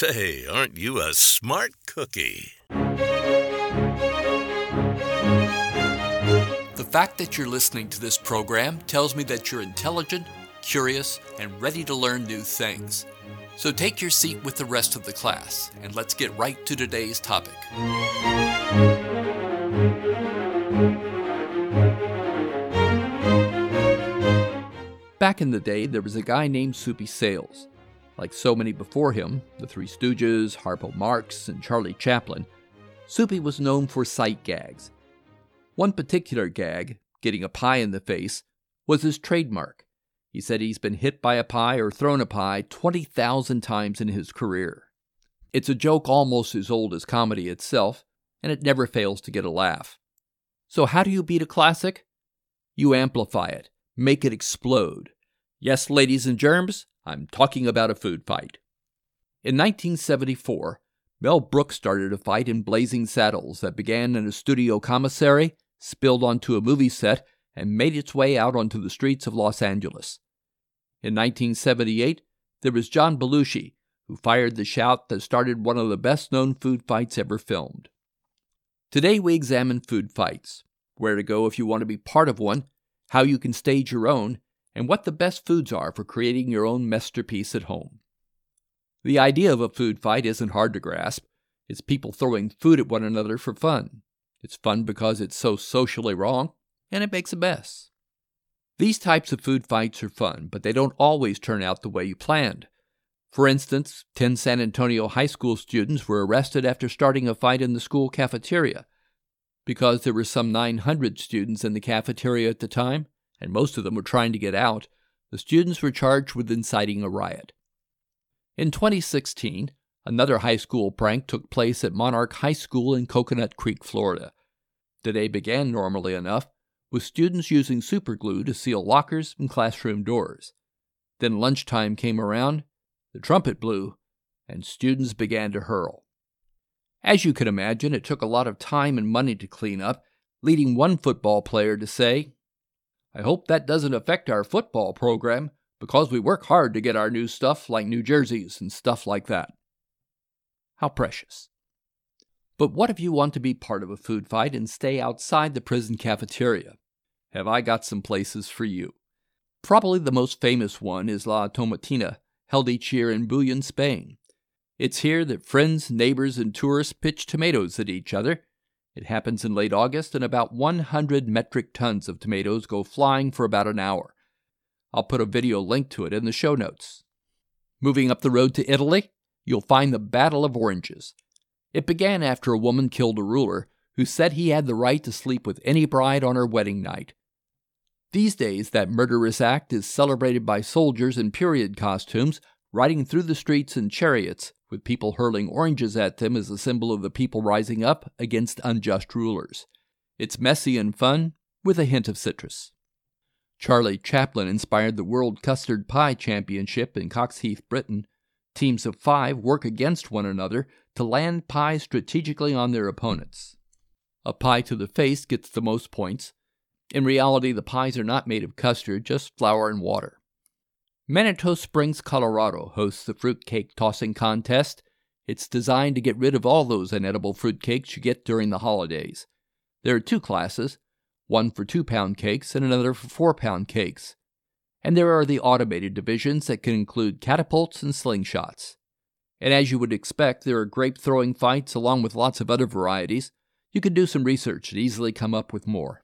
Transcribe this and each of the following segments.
Say, aren't you a smart cookie? The fact that you're listening to this program tells me that you're intelligent, curious, and ready to learn new things. So take your seat with the rest of the class, and let's get right to today's topic. Back in the day, there was a guy named Soupy Sales. Like so many before him, the Three Stooges, Harpo Marx, and Charlie Chaplin, Soupy was known for sight gags. One particular gag, getting a pie in the face, was his trademark. He said he's been hit by a pie or thrown a pie 20,000 times in his career. It's a joke almost as old as comedy itself, and it never fails to get a laugh. So, how do you beat a classic? You amplify it, make it explode. Yes, ladies and germs, I'm talking about a food fight. In 1974, Mel Brooks started a fight in Blazing Saddles that began in a studio commissary, spilled onto a movie set, and made its way out onto the streets of Los Angeles. In 1978, there was John Belushi, who fired the shout that started one of the best known food fights ever filmed. Today we examine food fights, where to go if you want to be part of one, how you can stage your own, and what the best foods are for creating your own masterpiece at home. The idea of a food fight isn't hard to grasp. It's people throwing food at one another for fun. It's fun because it's so socially wrong, and it makes a mess. These types of food fights are fun, but they don't always turn out the way you planned. For instance, 10 San Antonio high school students were arrested after starting a fight in the school cafeteria. Because there were some 900 students in the cafeteria at the time, and most of them were trying to get out, the students were charged with inciting a riot. In 2016, another high school prank took place at Monarch High School in Coconut Creek, Florida. The day began normally enough, with students using superglue to seal lockers and classroom doors. Then lunchtime came around, the trumpet blew, and students began to hurl. As you can imagine, it took a lot of time and money to clean up, leading one football player to say, I hope that doesn't affect our football program because we work hard to get our new stuff like new jerseys and stuff like that. How precious. But what if you want to be part of a food fight and stay outside the prison cafeteria? Have I got some places for you? Probably the most famous one is La Tomatina, held each year in Buñol, Spain. It's here that friends, neighbors, and tourists pitch tomatoes at each other. It happens in late August, and about 100 metric tons of tomatoes go flying for about an hour. I'll put a video link to it in the show notes. Moving up the road to Italy, you'll find the Battle of Oranges. It began after a woman killed a ruler who said he had the right to sleep with any bride on her wedding night. These days, that murderous act is celebrated by soldiers in period costumes riding through the streets in chariots, with people hurling oranges at them as a symbol of the people rising up against unjust rulers. It's messy and fun, with a hint of citrus. Charlie Chaplin inspired the World Custard Pie Championship in Coxheath, Britain. Teams of five work against one another to land pies strategically on their opponents. A pie to the face gets the most points. In reality, the pies are not made of custard, just flour and water. Manitou Springs, Colorado hosts the fruitcake tossing contest. It's designed to get rid of all those inedible fruitcakes you get during the holidays. There are two classes one for two pound cakes and another for four pound cakes. And there are the automated divisions that can include catapults and slingshots. And as you would expect, there are grape throwing fights along with lots of other varieties. You can do some research and easily come up with more.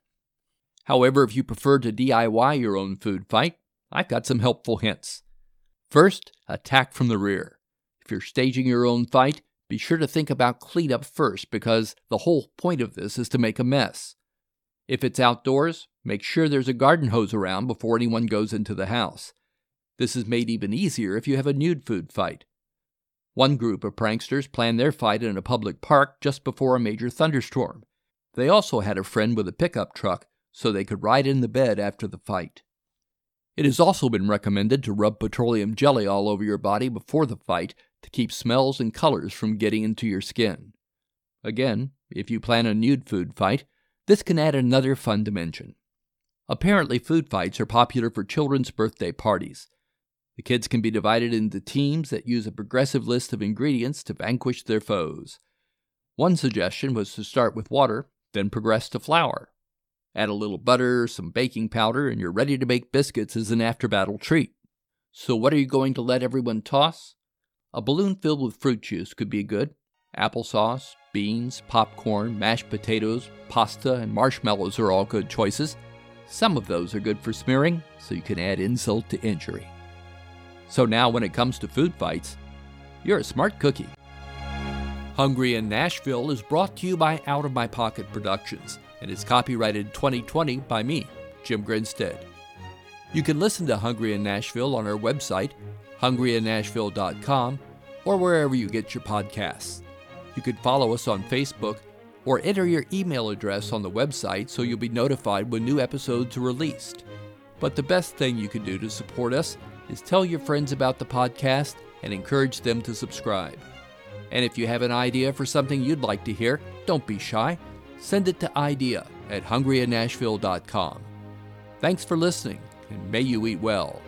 However, if you prefer to DIY your own food fight, I've got some helpful hints. First, attack from the rear. If you're staging your own fight, be sure to think about cleanup first because the whole point of this is to make a mess. If it's outdoors, make sure there's a garden hose around before anyone goes into the house. This is made even easier if you have a nude food fight. One group of pranksters planned their fight in a public park just before a major thunderstorm. They also had a friend with a pickup truck so they could ride in the bed after the fight. It has also been recommended to rub petroleum jelly all over your body before the fight to keep smells and colors from getting into your skin. Again, if you plan a nude food fight, this can add another fun dimension. Apparently, food fights are popular for children's birthday parties. The kids can be divided into teams that use a progressive list of ingredients to vanquish their foes. One suggestion was to start with water, then progress to flour. Add a little butter, some baking powder, and you're ready to make biscuits as an after battle treat. So, what are you going to let everyone toss? A balloon filled with fruit juice could be good. Applesauce, beans, popcorn, mashed potatoes, pasta, and marshmallows are all good choices. Some of those are good for smearing, so you can add insult to injury. So now, when it comes to food fights, you're a smart cookie. Hungry in Nashville is brought to you by Out of My Pocket Productions and is copyrighted 2020 by me, Jim Grinstead. You can listen to Hungry in Nashville on our website, hungryinnashville.com, or wherever you get your podcasts. You can follow us on Facebook or enter your email address on the website so you'll be notified when new episodes are released. But the best thing you can do to support us is tell your friends about the podcast and encourage them to subscribe. And if you have an idea for something you'd like to hear, don't be shy send it to idea at hungryinnashville.com. Thanks for listening, and may you eat well.